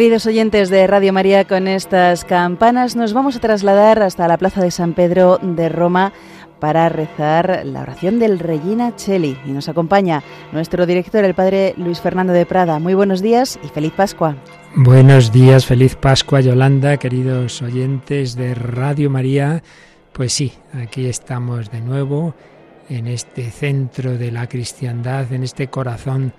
Queridos oyentes de Radio María, con estas campanas nos vamos a trasladar hasta la Plaza de San Pedro de Roma para rezar la oración del Regina Cheli. Y nos acompaña nuestro director, el padre Luis Fernando de Prada. Muy buenos días y feliz Pascua. Buenos días, feliz Pascua, Yolanda, queridos oyentes de Radio María. Pues sí, aquí estamos de nuevo en este centro de la cristiandad, en este corazón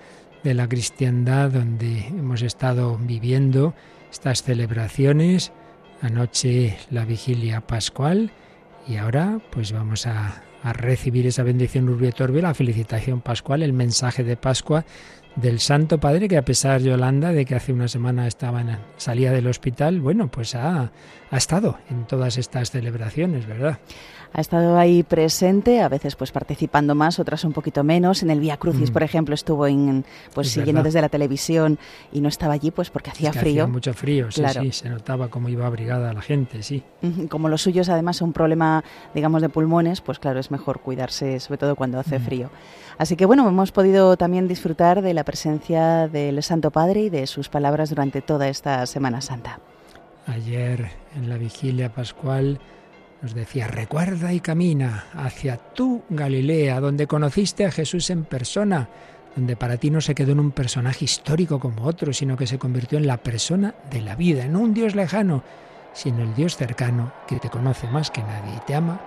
de la cristiandad donde hemos estado viviendo estas celebraciones. Anoche la vigilia pascual y ahora pues vamos a, recibir esa bendición Urbi la felicitación pascual, el mensaje de Pascua del Santo Padre que a pesar Yolanda de que hace una semana estaba en, salía del hospital, bueno, pues ha, ha estado en todas estas celebraciones, ¿verdad? Ha estado ahí presente, a veces pues participando más, otras un poquito menos. En el Via Crucis, mm. por ejemplo, estuvo en, pues siguiendo desde la televisión y no estaba allí pues porque hacía frío. Hacía mucho frío, sí, sí, se notaba cómo iba abrigada la gente, sí. Como lo suyo es además un problema, digamos, de pulmones, pues claro, es mejor cuidarse, sobre todo cuando hace mm. frío. Así que bueno, hemos podido también disfrutar de la presencia del Santo Padre y de sus palabras durante toda esta Semana Santa. Ayer en la vigilia pascual nos decía, recuerda y camina hacia tu Galilea, donde conociste a Jesús en persona, donde para ti no se quedó en un personaje histórico como otro, sino que se convirtió en la persona de la vida, no un Dios lejano, sino el Dios cercano que te conoce más que nadie y te ama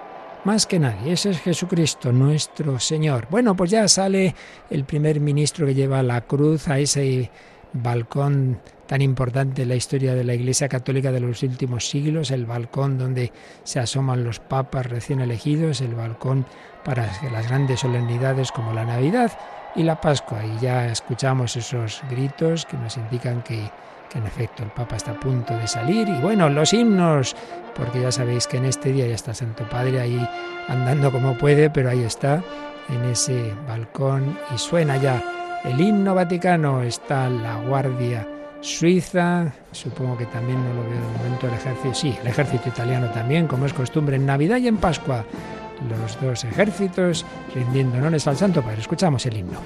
más que nadie. Ese es Jesucristo, nuestro Señor. Bueno, pues ya sale el primer ministro que lleva la cruz a ese balcón tan importante en la historia de la Iglesia Católica de los últimos siglos, el balcón donde se asoman los papas recién elegidos, el balcón para las grandes solemnidades como la Navidad y la Pascua. Y ya escuchamos esos gritos que nos indican que, que en efecto el Papa está a punto de salir. Y bueno, los himnos, porque ya sabéis que en este día ya está Santo Padre ahí andando como puede, pero ahí está en ese balcón y suena ya el himno vaticano, está la Guardia Suiza, supongo que también no lo veo de momento el ejército, sí, el ejército italiano también, como es costumbre en Navidad y en Pascua, los dos ejércitos rindiendo honores al Santo Padre. Escuchamos el himno.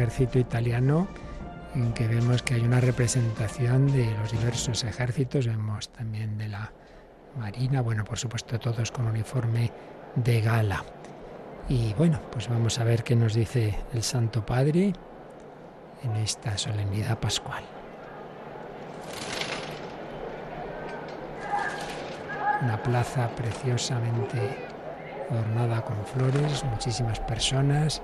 Ejército italiano en que vemos que hay una representación de los diversos ejércitos, vemos también de la Marina, bueno, por supuesto todos con uniforme de gala. Y bueno, pues vamos a ver qué nos dice el Santo Padre en esta solemnidad pascual. Una plaza preciosamente adornada con flores, muchísimas personas,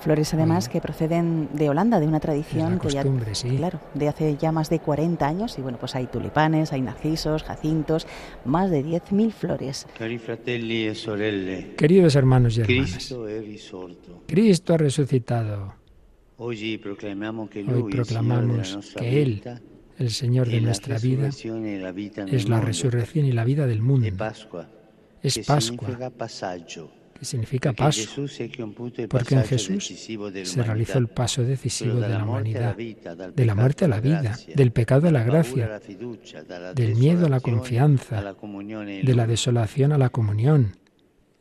Flores además que proceden de Holanda, de una tradición que ya, claro, de hace ya más de 40 años y bueno, pues hay tulipanes, hay narcisos, jacintos, más de 10.000 flores. E Queridos hermanos y hermanas, Cristo ha resucitado. Hoy proclamamos que Él, el Señor de nuestra vida, es la resurrección y la vida del mundo. Es Pascua que significa paso, porque en Jesús se realizó el paso decisivo de la humanidad, de la muerte a la vida, del pecado a la gracia, del miedo a la confianza, de la desolación a la comunión,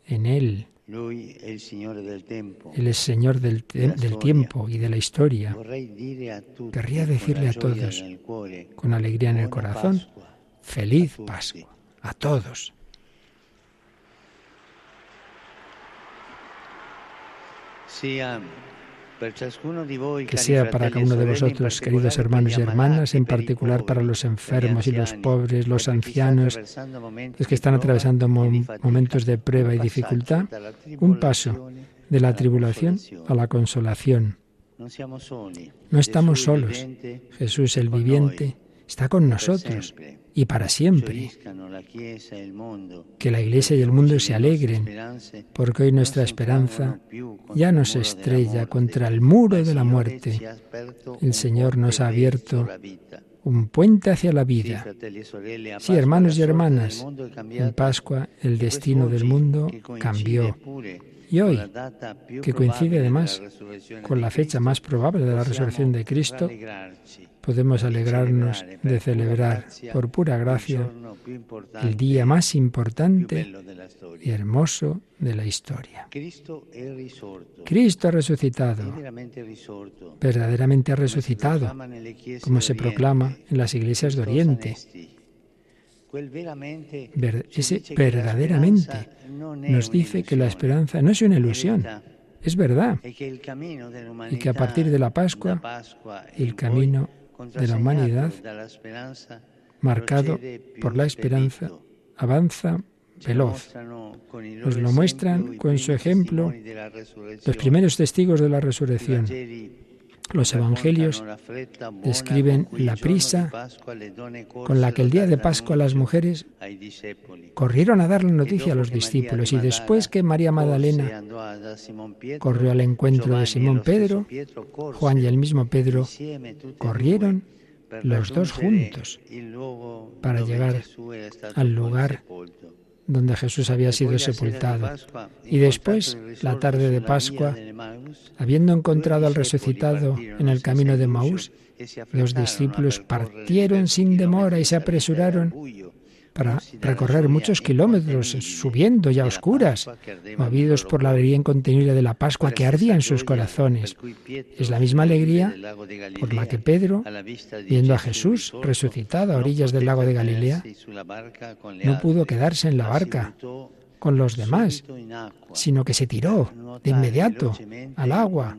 en Él. Él es Señor del, del tiempo y de la historia. Querría decirle a todos, con alegría en el corazón, feliz Pascua, a todos. Que sea para cada uno de vosotros, queridos hermanos y hermanas, en particular para los enfermos y los pobres, los ancianos, los que están atravesando momentos de prueba y dificultad, un paso de la tribulación a la consolación. No estamos solos. Jesús el viviente está con nosotros y para siempre. Que la Iglesia y el mundo se alegren, porque hoy nuestra esperanza ya no se estrella contra el muro de la muerte. El Señor nos ha abierto un puente hacia la vida. Sí, hermanos y hermanas, en Pascua el destino del mundo cambió. Y hoy, que coincide además con la fecha más probable de la resurrección de Cristo, podemos alegrarnos de celebrar por pura gracia el día más importante y hermoso de la historia. Cristo ha resucitado, verdaderamente ha resucitado, como se proclama en las iglesias de Oriente. Ese verdaderamente nos dice que la esperanza no es una ilusión, es verdad, y que a partir de la Pascua el camino de la humanidad, marcado por la esperanza, avanza veloz. Nos lo muestran con su ejemplo los primeros testigos de la resurrección. Los evangelios describen la prisa con la que el día de Pascua las mujeres corrieron a dar la noticia a los discípulos y después que María Magdalena corrió al encuentro de Simón Pedro, Juan y el mismo Pedro corrieron los dos juntos para llegar al lugar donde Jesús había sido sepultado. Y después, la tarde de Pascua, habiendo encontrado al resucitado en el camino de Maús, los discípulos partieron sin demora y se apresuraron para recorrer muchos kilómetros subiendo ya oscuras, movidos por la alegría incontenible de la Pascua que ardía en sus corazones. Es la misma alegría por la que Pedro, viendo a Jesús resucitado a orillas del lago de Galilea, no pudo quedarse en la barca con los demás, sino que se tiró de inmediato al agua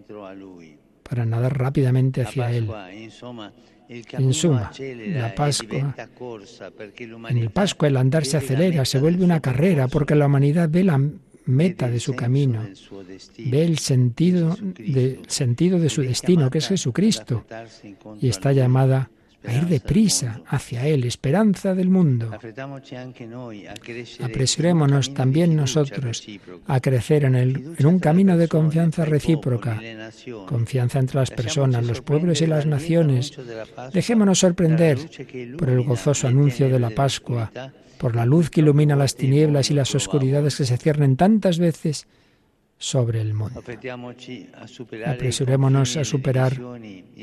para nadar rápidamente hacia él. En suma, la Pascua, en el Pascua el andar se acelera, se vuelve una carrera, porque la humanidad ve la meta de su camino, ve el sentido de, sentido de su destino, que es Jesucristo, y está llamada a ir deprisa hacia Él, esperanza del mundo. Apresurémonos también nosotros a crecer en, el, en un camino de confianza recíproca, confianza entre las personas, los pueblos y las naciones. Dejémonos sorprender por el gozoso anuncio de la Pascua, por la luz que ilumina las tinieblas y las oscuridades que se ciernen tantas veces sobre el mundo. Apresurémonos a superar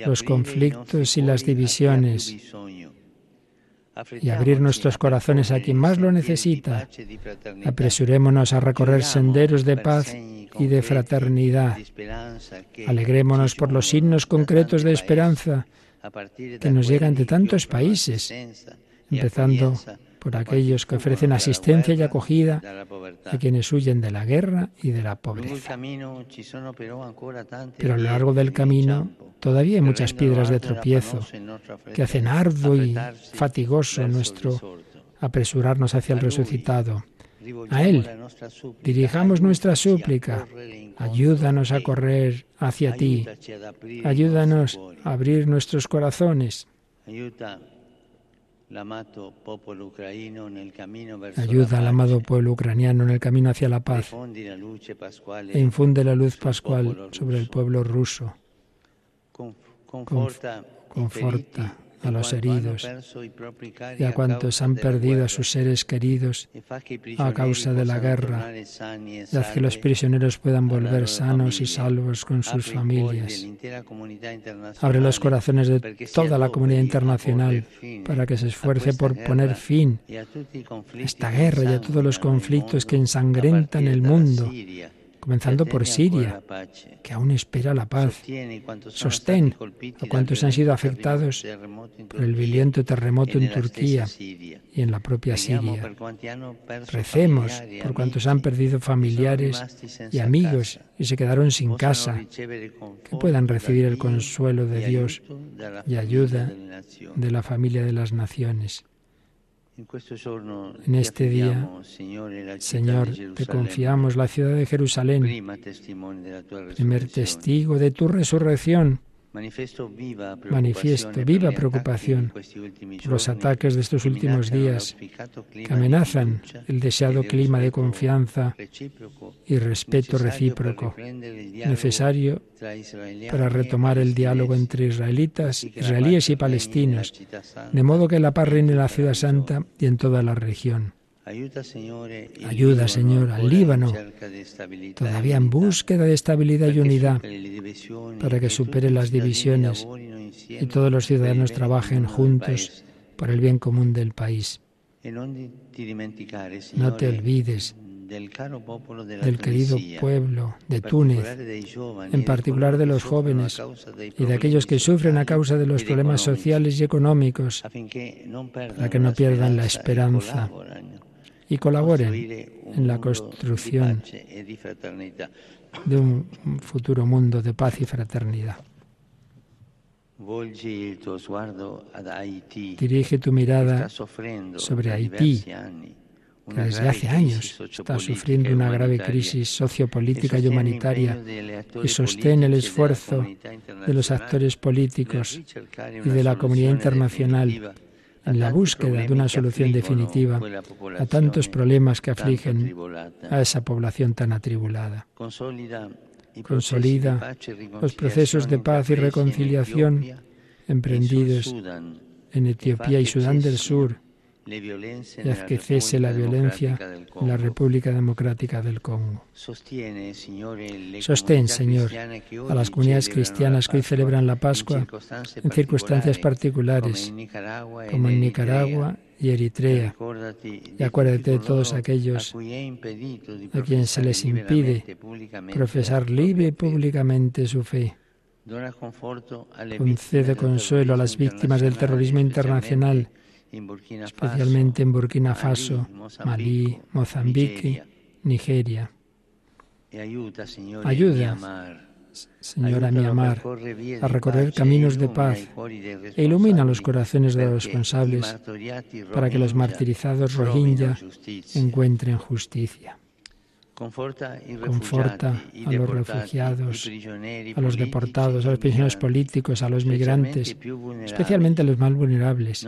los conflictos y las divisiones y abrir nuestros corazones a quien más lo necesita. Apresurémonos a recorrer senderos de paz y de fraternidad. Alegrémonos por los signos concretos de esperanza que nos llegan de tantos países, empezando por aquellos que ofrecen asistencia y acogida a quienes huyen de la guerra y de la pobreza. Pero a lo largo del camino todavía hay muchas piedras de tropiezo que hacen arduo y fatigoso nuestro apresurarnos hacia el resucitado. A Él dirijamos nuestra súplica. Ayúdanos a correr hacia ti. Ayúdanos a abrir nuestros corazones. Ayuda al amado pueblo ucraniano en el camino hacia la paz. E infunde la luz pascual sobre el pueblo ruso. Conforta a los heridos y a cuantos han perdido a sus seres queridos a causa de la guerra, y haz que los prisioneros puedan volver sanos y salvos con sus familias. Abre los corazones de toda la comunidad internacional para que se esfuerce por poner fin a esta guerra y a todos los conflictos que ensangrentan el mundo comenzando por Siria, que aún espera la paz. Sostén a cuantos han sido afectados por el violento terremoto en Turquía y en la propia Siria. Recemos por cuantos han perdido familiares y amigos y se quedaron sin casa, que puedan recibir el consuelo de Dios y ayuda de la familia de las naciones. En este día, Señor, te confiamos la ciudad de Jerusalén, primer testigo de tu resurrección, Manifiesto viva preocupación por los ataques de estos últimos días que amenazan el deseado clima de confianza y respeto recíproco necesario para retomar el diálogo entre israelitas, israelíes y palestinos, de modo que la paz reine en la ciudad santa y en toda la región. Ayuda, Señor, al Líbano, todavía en búsqueda de estabilidad y unidad, para que supere las divisiones y todos los ciudadanos trabajen juntos por el bien común del país. No te olvides del querido pueblo de Túnez, en particular de los jóvenes y de aquellos que sufren a causa de los problemas sociales y económicos, para que no pierdan la esperanza y colaboren en la construcción de un futuro mundo de paz y fraternidad. Dirige tu mirada sobre Haití, que desde hace años está sufriendo una grave crisis sociopolítica y humanitaria y sostiene el esfuerzo de los actores políticos y de la comunidad internacional en la búsqueda de una solución definitiva a tantos problemas que afligen a esa población tan atribulada. Consolida los procesos de paz y reconciliación emprendidos en Etiopía y Sudán del Sur y haz que cese la violencia en la República Democrática del Congo. Sostén, Señor, a las comunidades cristianas que hoy celebran la Pascua en circunstancias particulares, como en Nicaragua y Eritrea. Y acuérdate de todos aquellos a quienes se les impide profesar libre y públicamente su fe. Concede consuelo a las víctimas del terrorismo internacional especialmente en Burkina Faso, Malí, Mozambique, Nigeria. Ayuda, Señor, a mi amar, a recorrer caminos de paz e ilumina los corazones de los responsables para que los martirizados Rohingya encuentren justicia. Conforta a los refugiados, a los deportados, a los prisioneros políticos, a los migrantes, especialmente a los más vulnerables,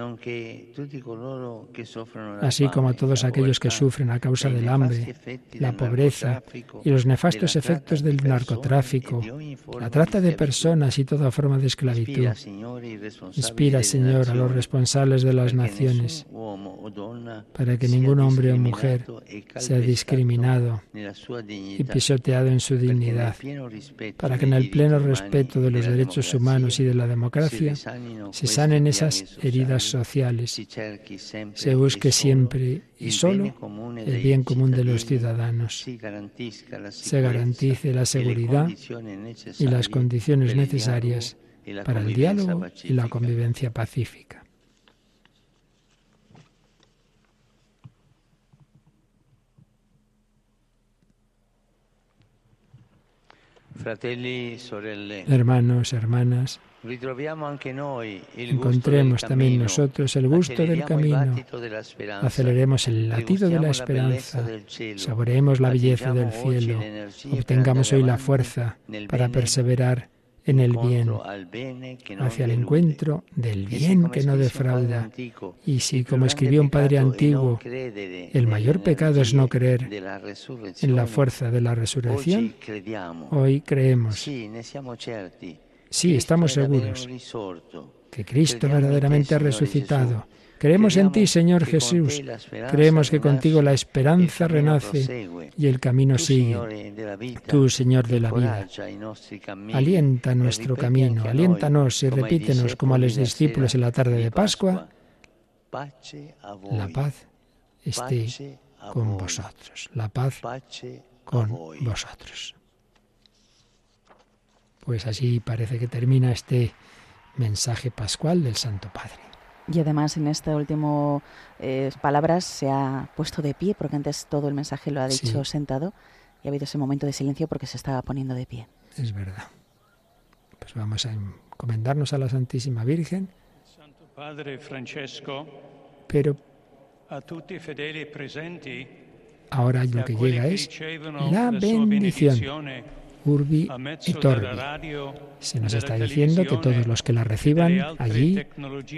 así como a todos aquellos que sufren a causa del hambre, la pobreza y los nefastos efectos del narcotráfico, la trata de personas y toda forma de esclavitud. Inspira, Señor, a los responsables de las naciones para que ningún hombre o mujer sea discriminado y pisoteado en su dignidad, para que en el pleno respeto de los derechos humanos y de la democracia se sanen esas heridas sociales, se busque siempre y solo el bien común de los ciudadanos, se garantice la seguridad y las condiciones necesarias para el diálogo y la convivencia pacífica. Hermanos, hermanas, encontremos también nosotros el gusto del camino, aceleremos el latido de la esperanza, saboreemos la belleza del cielo, obtengamos hoy la fuerza para perseverar en el bien, hacia el encuentro del bien que no defrauda. Y si, como escribió un padre antiguo, el mayor pecado es no creer en la fuerza de la resurrección, hoy creemos. Sí, estamos seguros que Cristo verdaderamente ha resucitado Creemos en ti, Señor Jesús. Creemos que contigo la esperanza renace y el camino sigue. Tú, Señor de la vida, alienta nuestro camino, aliéntanos y repítenos como a los discípulos en la tarde de Pascua, la paz esté con vosotros, la paz con vosotros. Pues así parece que termina este mensaje pascual del Santo Padre. Y además en esta última eh, palabras se ha puesto de pie, porque antes todo el mensaje lo ha dicho sentado y ha habido ese momento de silencio porque se estaba poniendo de pie. Es verdad. Pues vamos a encomendarnos a la Santísima Virgen. Santo Padre Francesco, pero a tutti fedeli presenti, ahora lo que llega es la bendición Urbi et Orbi. Se nos está diciendo que todos los que la reciban allí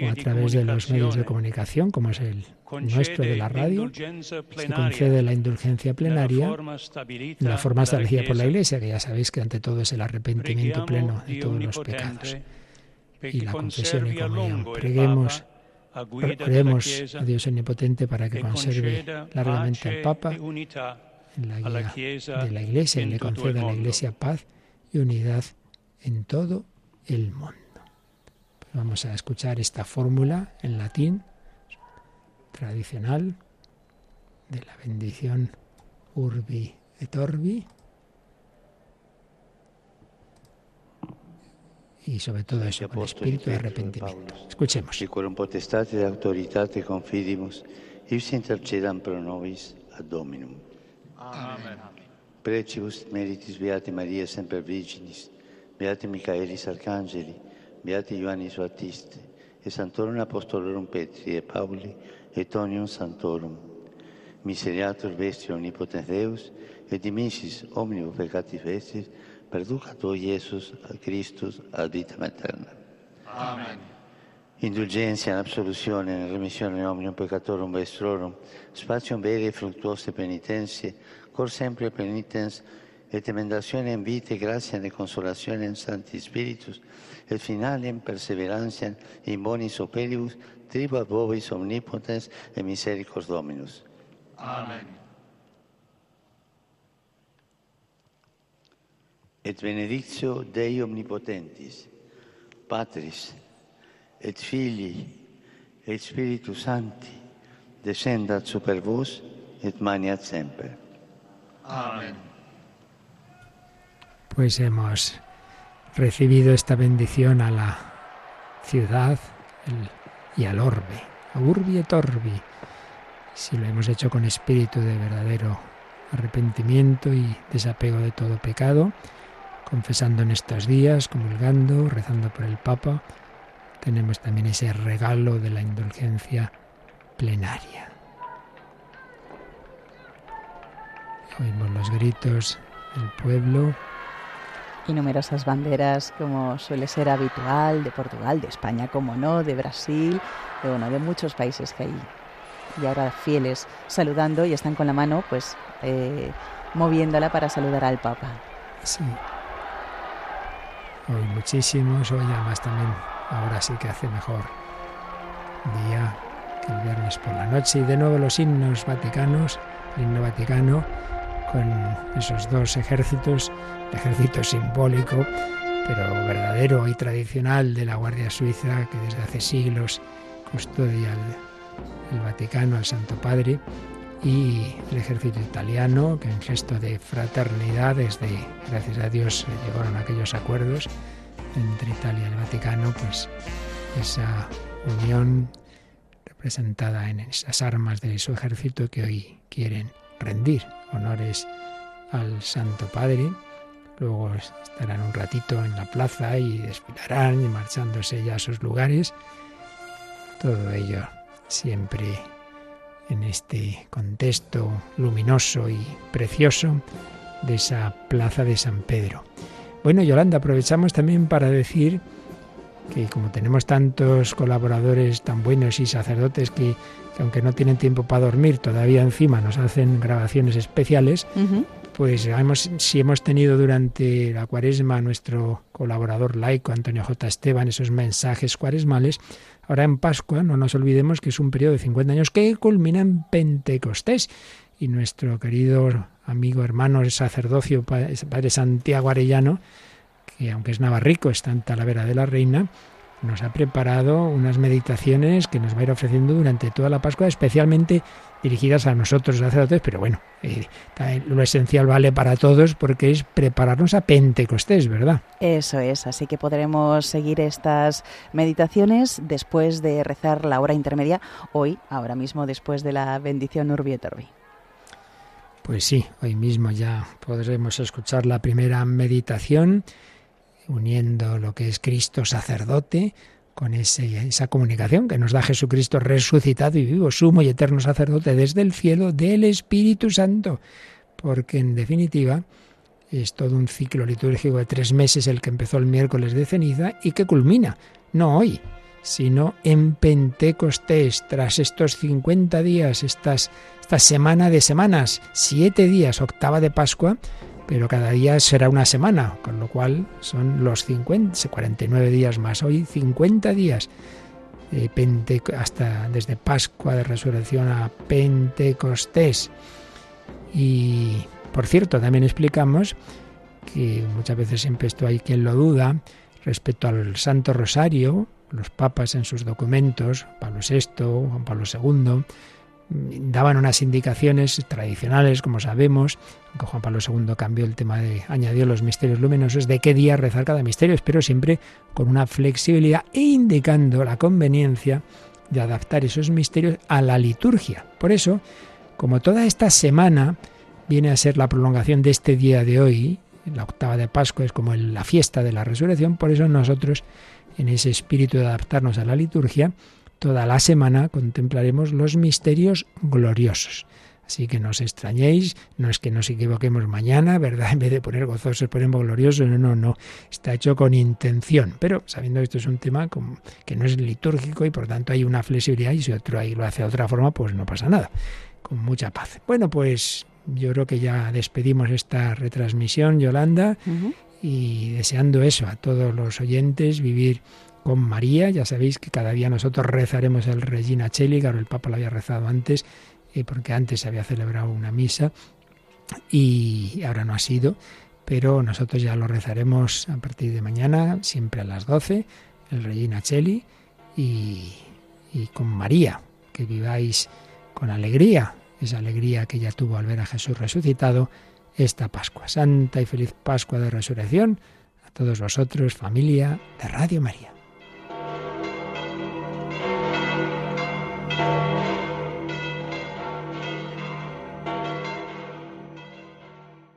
o a través de los medios de comunicación, como es el nuestro de la radio, se concede la indulgencia plenaria en la forma establecida por la Iglesia, que ya sabéis que ante todo es el arrepentimiento pleno de todos los pecados y la confesión y comunión. Preguemos, oremos a Dios omnipotente para que conserve largamente al Papa en la guía de la Iglesia y le conceda a la Iglesia paz y unidad en todo el mundo. Pues vamos a escuchar esta fórmula en latín tradicional de la bendición Urbi et Orbi. y sobre todo eso, con espíritu de arrepentimiento. Escuchemos. Si quorum potestate e autoritate confidimus, ius intercedam pro nobis ad Dominum. Amen. Precibus meritis Beati Maria Semper Virginis, Beati Michaelis Arcangeli, Beati Ioannis Battiste, e Santorum Apostolorum Petri e Pauli, et Tonium Santorum. Miseriatur Vestri Omnipotens Deus, et dimissis omnibus peccatis vestris, perducat o Iesus a Christus ad vitam eterna. Amen. Indulgenza, absoluzione, remissione omnium peccatorum vestrorum, spatium vere fructuose penitenzie, cor sempre penitens, et emendazione in vita, gratia e consolazione in Santi Spiritus, et finalem perseverantia in bonis operibus, tribu ad vobis omnipotens et misericors Dominus. Amen. et benedictio Dei omnipotentis, Patris, et Filii, et Spiritus Sancti, descendat super vos et maniat semper. Amén. Pues hemos recibido esta bendición a la ciudad y al orbe, a urbi et orbi, si lo hemos hecho con espíritu de verdadero arrepentimiento y desapego de todo pecado, confesando en estos días, comulgando, rezando por el Papa, tenemos también ese regalo de la indulgencia plenaria. Oímos los gritos del pueblo. Y numerosas banderas, como suele ser habitual, de Portugal, de España, como no, de Brasil, de, bueno, de muchos países que hay. Y ahora fieles saludando y están con la mano, pues, eh, moviéndola para saludar al Papa. Sí, hoy muchísimos, hoy además también ahora sí que hace mejor día que el viernes por la noche. Y de nuevo los himnos vaticanos, el himno vaticano con esos dos ejércitos, el ejército simbólico pero verdadero y tradicional de la Guardia Suiza que desde hace siglos custodia el, el Vaticano, al Santo Padre, y el ejército italiano, que en gesto de fraternidad, desde, gracias a Dios, llegaron aquellos acuerdos entre Italia y el Vaticano, pues esa unión representada en esas armas de su ejército que hoy quieren rendir honores al Santo Padre. Luego estarán un ratito en la plaza y desfilarán y marchándose ya a sus lugares. Todo ello siempre en este contexto luminoso y precioso de esa plaza de San Pedro. Bueno, Yolanda, aprovechamos también para decir que como tenemos tantos colaboradores tan buenos y sacerdotes que, aunque no tienen tiempo para dormir, todavía encima nos hacen grabaciones especiales, pues hemos, si hemos tenido durante la cuaresma nuestro colaborador laico Antonio J. Esteban esos mensajes cuaresmales, Ahora en Pascua no nos olvidemos que es un periodo de 50 años que culmina en Pentecostés. Y nuestro querido amigo, hermano, el sacerdocio, padre Santiago Arellano, que aunque es navarrico, está en Talavera de la Reina, nos ha preparado unas meditaciones que nos va a ir ofreciendo durante toda la Pascua, especialmente dirigidas a nosotros sacerdotes, pero bueno, eh, lo esencial vale para todos porque es prepararnos a Pentecostés, ¿verdad? Eso es, así que podremos seguir estas meditaciones después de rezar la hora intermedia, hoy, ahora mismo, después de la bendición Urbi et Orbi. Pues sí, hoy mismo ya podremos escuchar la primera meditación, uniendo lo que es Cristo sacerdote con esa comunicación que nos da Jesucristo resucitado y vivo, sumo y eterno sacerdote desde el cielo del Espíritu Santo. Porque en definitiva, Es todo un ciclo litúrgico de tres meses el que empezó el miércoles de ceniza y que culmina, no hoy, sino en Pentecostés, tras estos 50 días, estas, esta semana de semanas, siete días, octava de Pascua, pero cada día será una semana, con lo cual son los 50, 49 días más, hoy 50 días, hasta desde Pascua de Resurrección a Pentecostés. Y por cierto, también explicamos que muchas veces siempre esto hay quien lo duda respecto al Santo Rosario, los papas en sus documentos, Pablo VI, Juan Pablo II, daban unas indicaciones tradicionales, como sabemos, aunque Juan Pablo II cambió el tema de añadió los misterios luminosos, de qué día rezar cada misterio, pero siempre con una flexibilidad e indicando la conveniencia de adaptar esos misterios a la liturgia. Por eso, como toda esta semana viene a ser la prolongación de este día de hoy, la octava de Pascua es como la fiesta de la resurrección, por eso nosotros, en ese espíritu de adaptarnos a la liturgia, toda la semana contemplaremos los misterios gloriosos. Así que no os extrañéis, no es que nos equivoquemos mañana, ¿verdad? En vez de poner gozosos ponemos gloriosos, no, no, no, está hecho con intención. Pero sabiendo que esto es un tema que no es litúrgico y por tanto hay una flexibilidad y si otro ahí lo hace de otra forma, pues no pasa nada, con mucha paz. Bueno, pues yo creo que ya despedimos esta retransmisión, Yolanda, y deseando eso a todos los oyentes, vivir con María. Ya sabéis que cada día nosotros rezaremos el Regina Cheli, claro, el Papa lo había rezado antes, eh, porque antes se había celebrado una misa y ahora no ha sido, pero nosotros ya lo rezaremos a partir de mañana, siempre a las 12, el Regina Cheli, y, y con María, que viváis con alegría esa alegría que ella tuvo al ver a Jesús resucitado esta Pascua. Santa y feliz Pascua de Resurrección a todos vosotros, familia de Radio María.